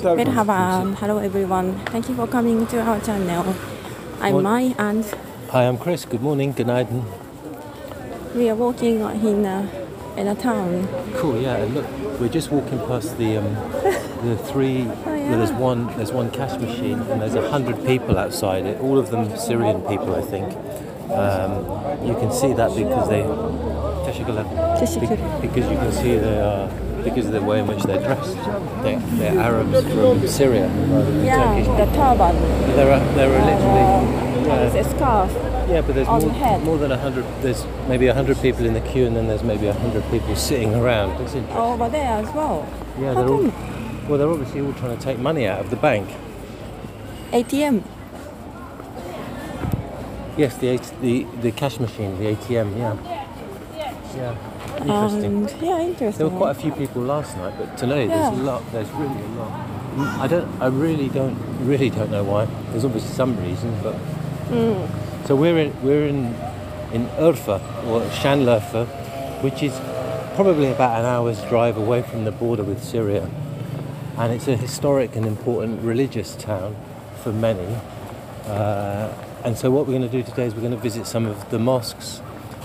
Merhaba, hello everyone. Thank you for coming to our channel. I'm Mai and Hi, I'm Chris. Good morning. Good night. we are walking in a, in a town. Cool. Yeah. and Look, we're just walking past the um, the three. well, there's one. There's one cash machine, and there's a hundred people outside it. All of them Syrian people, I think. Um, you can see that because they. Teşekkürler. Teşekkür. Be- Because you can see they are because of the way in which they're dressed. They, they're Arabs from Syria rather than Yeah, Turkish. the turban. They're they're Uh, literally. what is a scarf? Yeah, but there's more, the more than a hundred. There's maybe a hundred people in the queue, and then there's maybe a hundred people sitting around. It's interesting. Oh, over there as well. yeah, how they're all. Well, they're obviously all trying to take money out of the bank. ATM. Yes, the the the cash machine, the ATM. Yeah. Yeah. Interesting. And yeah, interesting. there were quite a few people last night, but today there's a lot. There's really a lot. I don't. I really don't. Really don't know why. There's obviously some reason, but. Mm. So we're in we're in in Urfa or Şanlıurfa, which is probably about an hour's drive away from the border with Syria, and it's a historic and important religious town for many. Uh, and so what we're going to do today is we're going to visit some of the mosques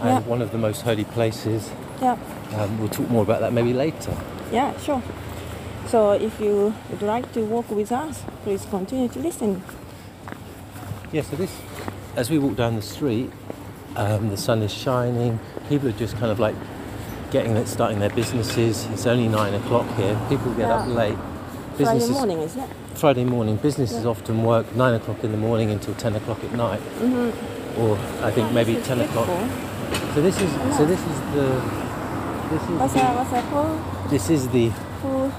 and Yeah. one of the most holy places. Yeah, Um, we'll talk more about that maybe later. yeah, sure. So if you would like to walk with us, please continue to listen. Yeah, so this, as we walk down the street, um, the sun is shining. People are just kind of like getting it, starting their businesses. It's only nine o'clock here. People get up Yeah. late. Friday morning, isn't it? Friday morning. Businesses often work nine o'clock in the morning until ten o'clock at night, Mm-hmm. or I think maybe It's ten o'clock. So this is so this is the this is What's the, that, what's that called? this is the Who-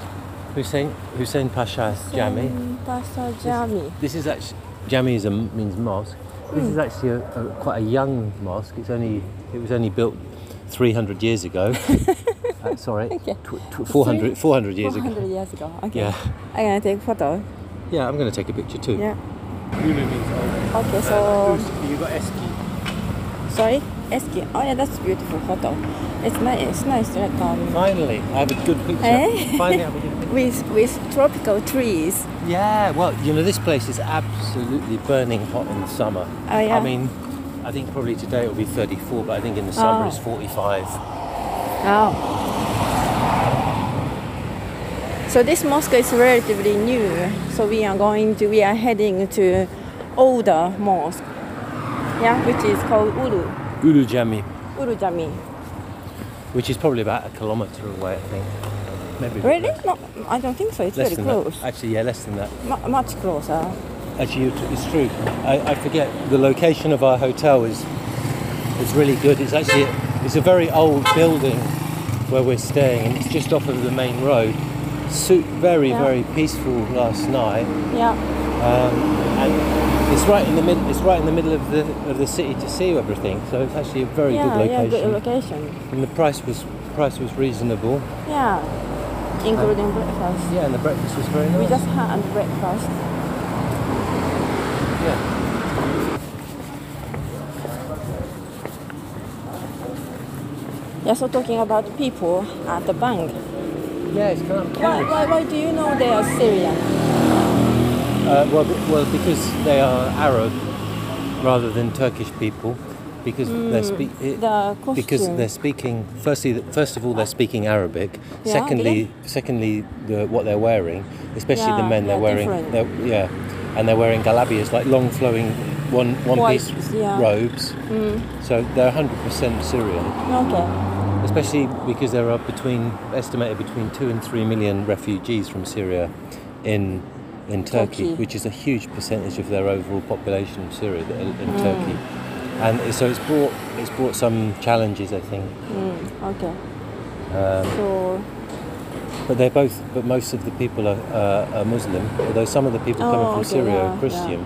Hussein Hussein Pasha's Jami. Pastor Jami. This is actually Jami is a, means mosque. This Hmm. is actually a, a, quite a young mosque. It's only it was only built 300 years ago. uh, sorry, Okay. tw- tw- 400, 400 years 400 ago. years ago. Okay. Yeah, I'm gonna take a photo. yeah. I'm going to take a picture too. Yeah. Ulu means old. Okay, so you got Eski. sorry, Eski. Oh yeah, that's a beautiful photo. It's nice. It's nice. Like um, Finally, I have a good picture. Eh? Finally, I have a good picture. with with tropical trees. Yeah, well, you know, this place is absolutely burning hot in the summer. Oh, yeah? I mean, I think probably today it will be 34, but I think in the summer Oh. it's 45. Oh. So this mosque is relatively new. So we are going to we are heading to older mosque. Yeah, which is called Ulu. Ulu Jami, Ulu Jami. which is probably about a kilometre away, I think. Maybe Really? less. No, I don't think so. It's Less very close. that. Actually, yeah, less than that. Mu- much closer. Actually, it's true. I, I forget the location of our hotel is is really good. It's actually it's a very old building where we're staying, and it's just off of the main road. Su- very Yeah. very peaceful last night, Yeah. um, and it's right in the mid. It's right in the middle of the of the city to see everything. So it's actually a very yeah, good yeah, location, good location. and the price was price was reasonable. Yeah, including breakfast. Yeah, and the breakfast was very nice. We just had breakfast. yeah. Yeah, so talking about people at the bank. Yeah, it's kind of Why, why, why do you know they are Syrian? Uh, well, well, because they are Arab rather than Turkish people, because they're speak Mm, The because they're speaking. Firstly, first of all, they're speaking Arabic. Yeah, secondly, secondly, the, what they're wearing, especially the men, they're wearing, they're, yeah, and they're wearing galabias, like long flowing one one White, piece yeah. robes. Mm, So they're 100% Syrian, okay. especially because there are between estimated between two and three million refugees from Syria in in Turkey, Turkey. which is a huge percentage of their overall population of Syria in Mm. Turkey, and so it's brought it's brought some challenges, I think. Mm, okay. Um, So, but they're both, but most of the people are, uh, are Muslim, although some of the people coming Oh, from okay, Syria yeah, are Christian,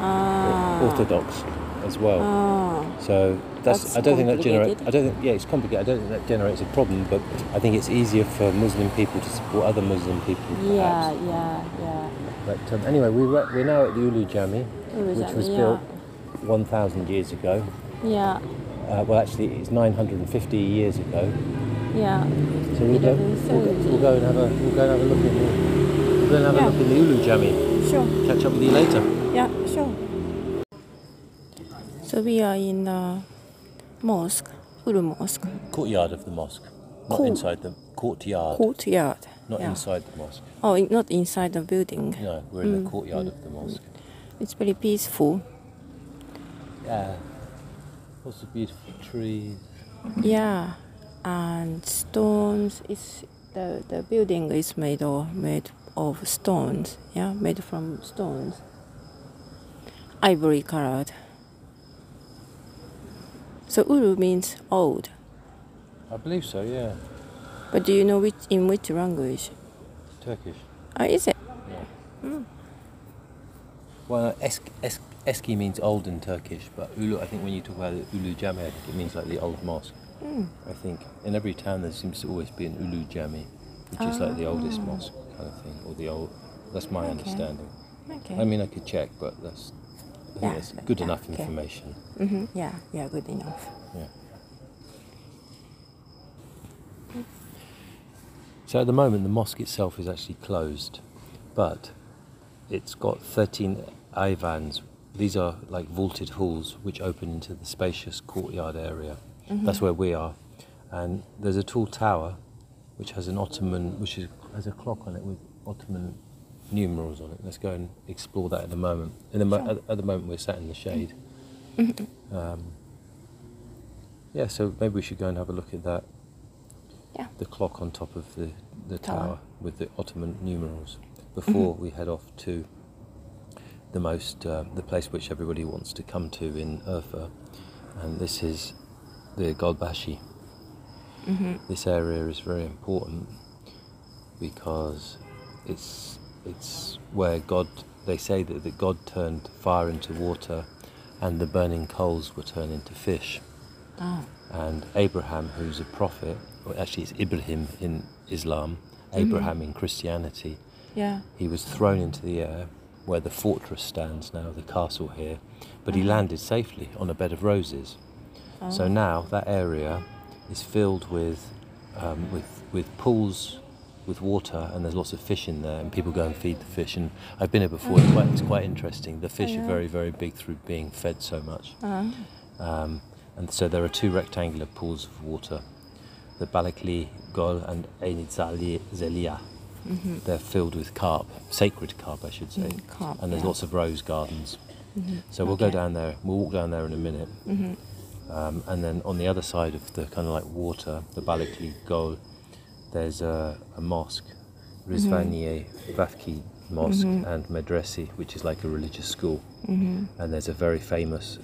ah. Orthodox as well. Ah. So that's, That's I don't think that generates. I don't think yeah, it's complicated. I don't think that generates a problem, but I think it's easier for Muslim people to support other Muslim people. Yeah, yeah, yeah. But um, anyway, we re- we're now at the Ulu Jami, Ulu which Jami, was yeah. built 1,000 years ago. Yeah, Uh, well, actually, it's 950 years ago. yeah. So we'll go, we'll go, we'll go and have a we'll go and have a look at it. We'll go and have Yeah. a look in the Ulu Jami. Sure. Catch up with you later. Yeah, sure. So we are in the mosque, Ulu Mosque, Courtyard of the mosque. Not Court. inside the courtyard. courtyard. Not yeah. inside the mosque. Oh, not inside the building. No, we're in Mm. the courtyard of the mosque. It's very peaceful. Yeah. Lots of beautiful trees. Yeah, and stones. Is the the building is made of made of stones. Yeah, made from stones. Ivory colored. So uru means old. I believe so, yeah. But do you know which in which language? Turkish. Oh, is it? Yeah. Well, esk, esk, eski means old in Turkish, but ulu, I think when you talk about the ulu jami, I think it means like the old mosque. Mm. I think in every town there seems to always be an ulu jami, which is like the oldest Ah. mosque kind of thing, or the old. That's my Okay. understanding. Okay. I mean, I could check, but that's, I think Yeah, that's good yeah, enough okay. information. hmm Yeah, yeah, good enough. Yeah. So at the moment, the mosque itself is actually closed, but it's got 13 ivans. These are like vaulted halls which open into the spacious courtyard area. That's where we are. And there's a tall tower which has an Ottoman, which is, has a clock on it with Ottoman numerals on it. Let's go and explore that at the moment. In the mo- Sure. at, at the moment, we're sat in the shade. Um, yeah, so maybe we should go and have a look at that. Yeah. The clock on top of the, the tower. Tower. with the Ottoman numerals before we head off to the most uh, the place which everybody wants to come to in Urfa, and this is the Golbashi. hmm This area is very important because it's it's where God they say that, that God turned fire into water and the burning coals were turned into fish. Oh. And Abraham, who's a prophet, actually it's Ibrahim in Islam, Abraham in Christianity, Yeah. he was thrown into the air where the fortress stands now, the castle here, but he landed safely on a bed of roses. So Oh. now that area is filled with, um, with, with pools with water, and there's lots of fish in there, and people go and feed the fish. And I've been here before; it's quite, it's quite interesting. The fish yeah. are very, very big through being fed so much. Uh, Um, and so there are two rectangular pools of water, the Balakli Gol and Ein Zali- Zelia. mhm. They're filled with carp, sacred carp, I should say. Mm, carp, and there's yeah. lots of rose gardens. Mhm. So we'll go down there. We'll walk down there in a minute. Mhm. Um, and then on the other side of the kind of like water, the Balakli Gol, there's a, a mosque, Rizvaniye Vafki Mosque Mhm. and Medresi, which is like a religious school. Mhm. And there's a very famous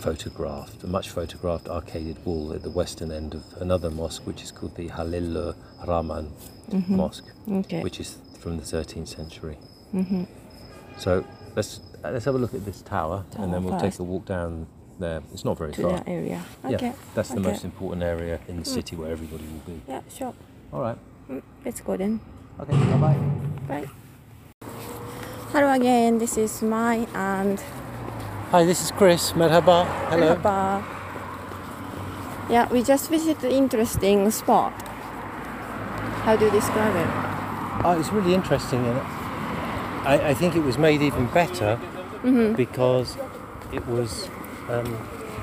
photographed, a much photographed arcaded wall at the western end of another mosque, which is called the Halil Rahman Mhm. Mosque, Okay. which is from the 13th century. Mhm. So let's let's have a look at this tower, Tower and then we'll first. take a walk down there. It's not very To far. that area. Okay. Yeah, that's the okay. most important area in the city where everybody will be. Yeah, sure. All right. Mm, let's go then. Okay. Bye bye. Bye. Hello again. This is Mai and Hi, this is Chris. Merhaba. Hello. Merhaba. Yeah, we just visited an interesting spot. How do you describe it? Oh, it's really interesting, and I, I think it was made even better Mm-hmm. because it was um,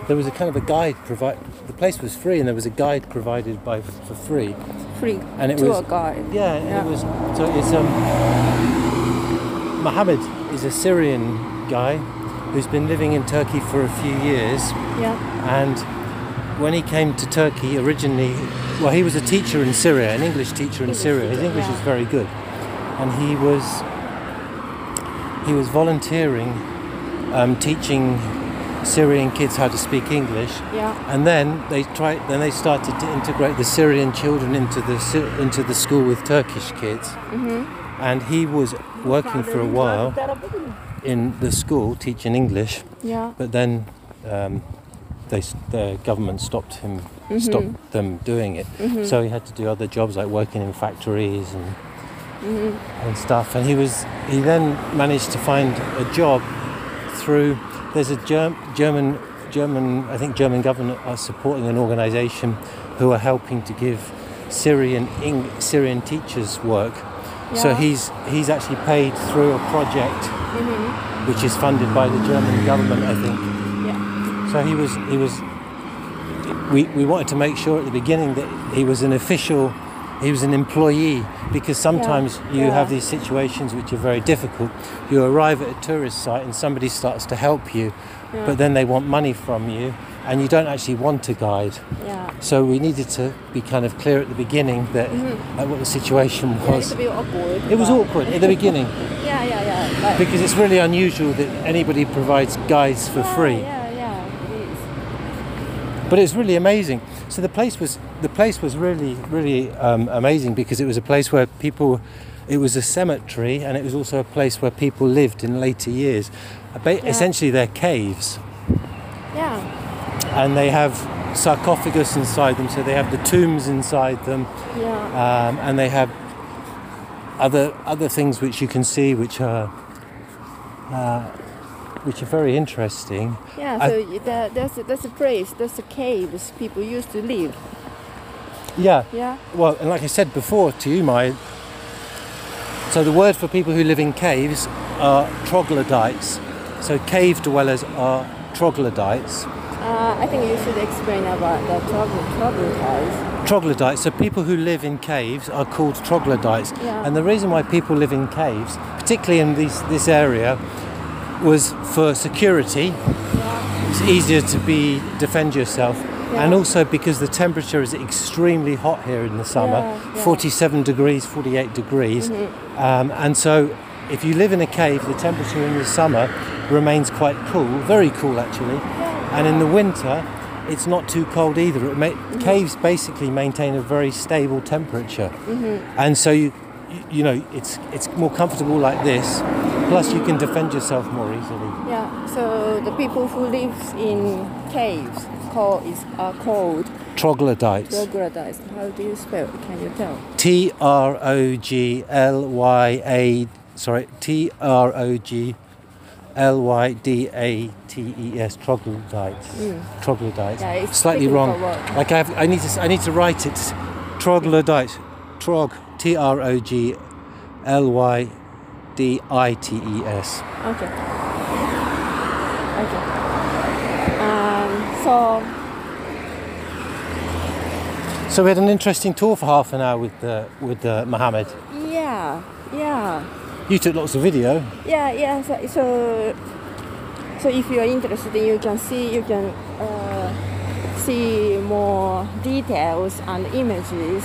there was a kind of a guide provide. The place was free, and there was a guide provided by for free. Free And it tour was- guide. Yeah, Yeah. it was. So it's um, Mohammed is a Syrian guy who's been living in Turkey for a few years, Yeah. and when he came to Turkey originally, well, he was a teacher in Syria, an English teacher in English Syria. His English yeah. is very good, and he was he was volunteering, um, teaching Syrian kids how to speak English. Yeah. And then they tried. Then they started to integrate the Syrian children into the into the school with Turkish kids. Mm-hmm. And he was working for a while in the school teaching English, Yeah. but then um, they the government stopped him Mhm. stopped them doing it. Mhm. So he had to do other jobs like working in factories and Mhm. and stuff. And he was he then managed to find a job through there's a Germ, German German I think German government are supporting an organisation who are helping to give Syrian Eng, Syrian teachers work So he's he's actually paid through a project mm-hmm. which is funded by the German government, I think. Yeah. So he was he was we, we wanted to make sure at the beginning that he was an official he was an employee because sometimes you yeah. have these situations which are very difficult. You arrive at a tourist site and somebody starts to help you, Yeah. but then they want money from you and you don't actually want a guide. Yeah. So we needed to be kind of clear at the beginning that uh, what the situation was. a bit awkward. It was awkward at the beginning Yeah, yeah, yeah. Because it's really unusual that anybody provides guides for yeah, free. Yeah, yeah, it is. But it's really amazing. So the place was the place was really really um, amazing because it was a place where people. It was a cemetery and it was also a place where people lived in later years. Ba- Yeah. Essentially, they're caves Yeah. And they have sarcophagus inside them, so they have the tombs inside them, Yeah. um, and they have other other things which you can see which are uh, which are very interesting. Yeah, I- so there's a, there's a place, there's a caves people used to live. Yeah. Yeah. Well, and like I said before to you, my so the word for people who live in caves are troglodytes. So cave dwellers are troglodytes. Uh, I think you should explain about the troglodytes. Troglodytes. So people who live in caves are called troglodytes. Yeah. And the reason why people live in caves, particularly in this this area, was for security. Yeah. It's easier to be defend yourself. Yeah. And also because the temperature is extremely hot here in the summer, Yeah, yeah. 47 degrees, 48 degrees. Mm-hmm. Um, and so if you live in a cave, the temperature in the summer remains quite cool, very cool actually. And in the winter, it's not too cold either. It ma- Mm-hmm. Caves basically maintain a very stable temperature. Mm-hmm. And so you, you- know, it's, it's more comfortable like this. Plus you can defend yourself more easily. Yeah. So the people who live in caves call is are called Troglodytes. troglodytes. How do you spell? it? Can you tell? T R O G L Y A sorry T R O G L Y D A T E S troglodytes. Troglodytes. Yeah, slightly wrong. like I have I need to I need to write it. Troglodytes. Trog. T R O G L Y D I T E S. Okay. Okay. Um, so so we had an interesting tour for half an hour with uh, with uh, Mohammed. Yeah, yeah. You took lots of video Yeah, yeah. So, so, so if you are interested, you can see you can uh, see more details and images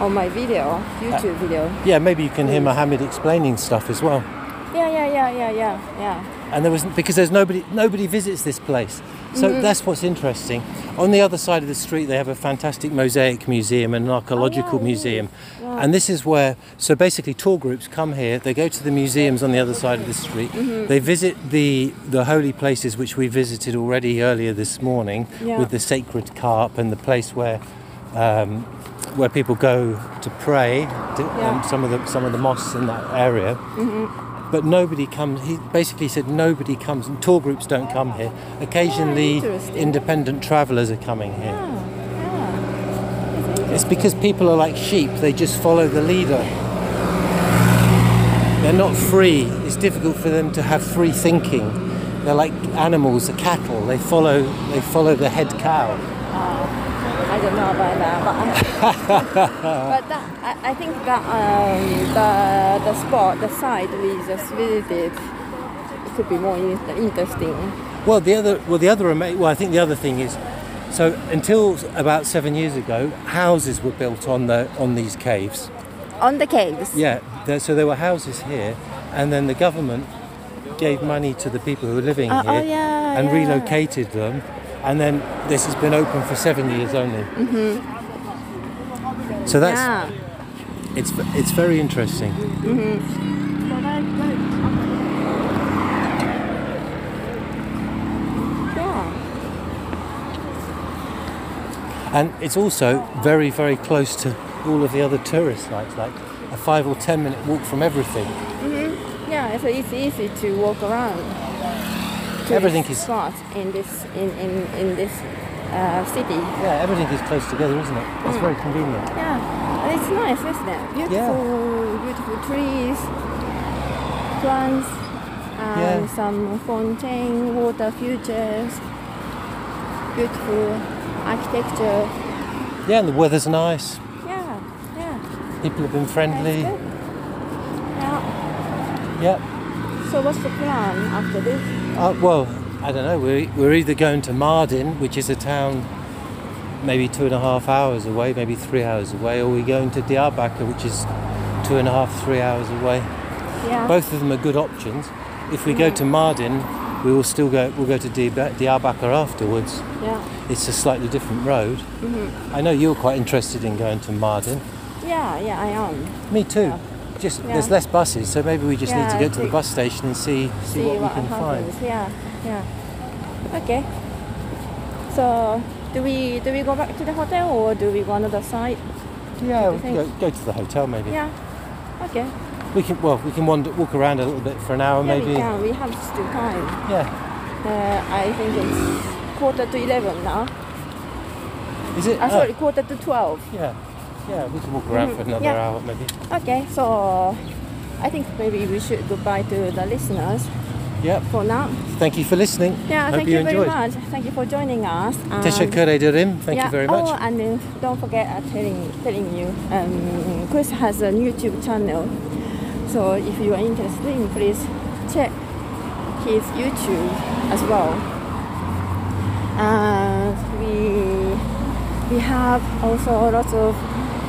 on my video, YouTube video. yeah maybe you can hear Mohammed explaining stuff as well Yeah, yeah, yeah, yeah, yeah, yeah. and there was because there's nobody nobody visits this place so Mm-hmm. that's what's interesting on the other side of the street they have a fantastic mosaic museum and an archaeological Oh, yeah, museum yeah. and this is where so basically tour groups come here they go to the museums on the other side of the street Mm-hmm. they visit the the holy places which we visited already earlier this morning Yeah. with the sacred carp and the place where um, where people go to pray to, Yeah. um, some of the some of the mosques in that area but nobody comes. He basically said nobody comes, and tour groups don't come here. Occasionally, interesting. independent travellers are coming here. Yeah, yeah. It's because people are like sheep; they just follow the leader. They're not free. It's difficult for them to have free thinking. They're like animals, the cattle. They follow. They follow the head cow. I don't know about that, but, but that, I, I think that um, the the spot, the site we just visited, it could be more in- interesting. Well, the other, well, the other, well, I think the other thing is, so until about seven years ago, houses were built on the on these caves. On the caves. Yeah, there, so there were houses here, and then the government gave money to the people who were living Uh, here oh yeah. and yeah. relocated them, and then this has been open for seven years only. Mm-hmm. So that's Yeah. it's it's very interesting. Yeah. And it's also very, very close to all of the other tourist sites, like a five or ten minute walk from everything. Mm-hmm. Yeah, so it's easy to walk around. Everything is- spot in this in in, in this uh, city. Yeah, everything is close together, isn't it? It's very convenient. Yeah, and it's nice, isn't it? Beautiful, beautiful trees, plants, and Yeah. some fountain, water features, beautiful architecture. Yeah, and the weather's nice. Yeah, yeah. People have been friendly. Yeah. Yep. So what's the plan after this? Uh, well, I don't know. We're, we're either going to Mardin, which is a town maybe two and a half hours away, maybe three hours away, or we're going to Diyarbakir, which is two and a half, three hours away. Yeah. Both of them are good options. If we go to Mardin, we will still go. We'll go to Diyar- Diyarbakir afterwards. Yeah. It's a slightly different road. Mhm. I know you're quite interested in going to Mardin. Yeah, yeah, I am. Me too. Yeah. Just Yeah. there's less buses, so maybe we just need to Yeah, get to the bus station and see see, See what, what, we can find. Yeah, yeah. Okay. So do we do we go back to the hotel or do we go another site? Yeah, we can go, go to the hotel maybe. Yeah. Okay. We can well we can wander, walk around a little bit for an hour Yeah, maybe. we can. We have still time. Yeah. Uh, I think it's quarter to eleven now. Is it? Uh, Oh, sorry, quarter to twelve. yeah. Yeah, we can walk around Mhm, for another yeah. hour maybe. Okay, so I think maybe we should goodbye to the listeners Yep. for now. Thank you for listening. Yeah, Hope thank you you, very much. Thank you for joining us. Teşekkür ederim. Thank yeah. you very much. Oh, and uh, don't forget uh, telling telling you, um, Chris has a YouTube channel. So if you are interested, in, please check his YouTube as well. And we we have also lots of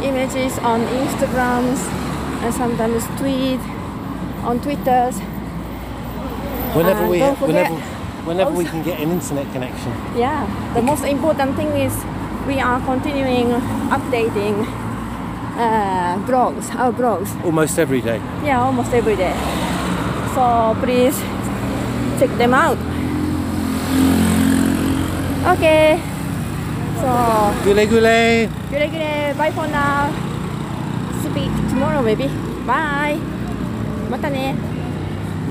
images on Instagrams and sometimes tweet on Twitters. whenever and we whenever whenever we can get an internet connection. Yeah, the most important thing is we are continuing updating uh, blogs, our blogs. Almost every day. Yeah, almost every day. So please check them out. Okay. So, Gule gule. gure gure, bye for now. Speak tomorrow maybe. Bye. またね。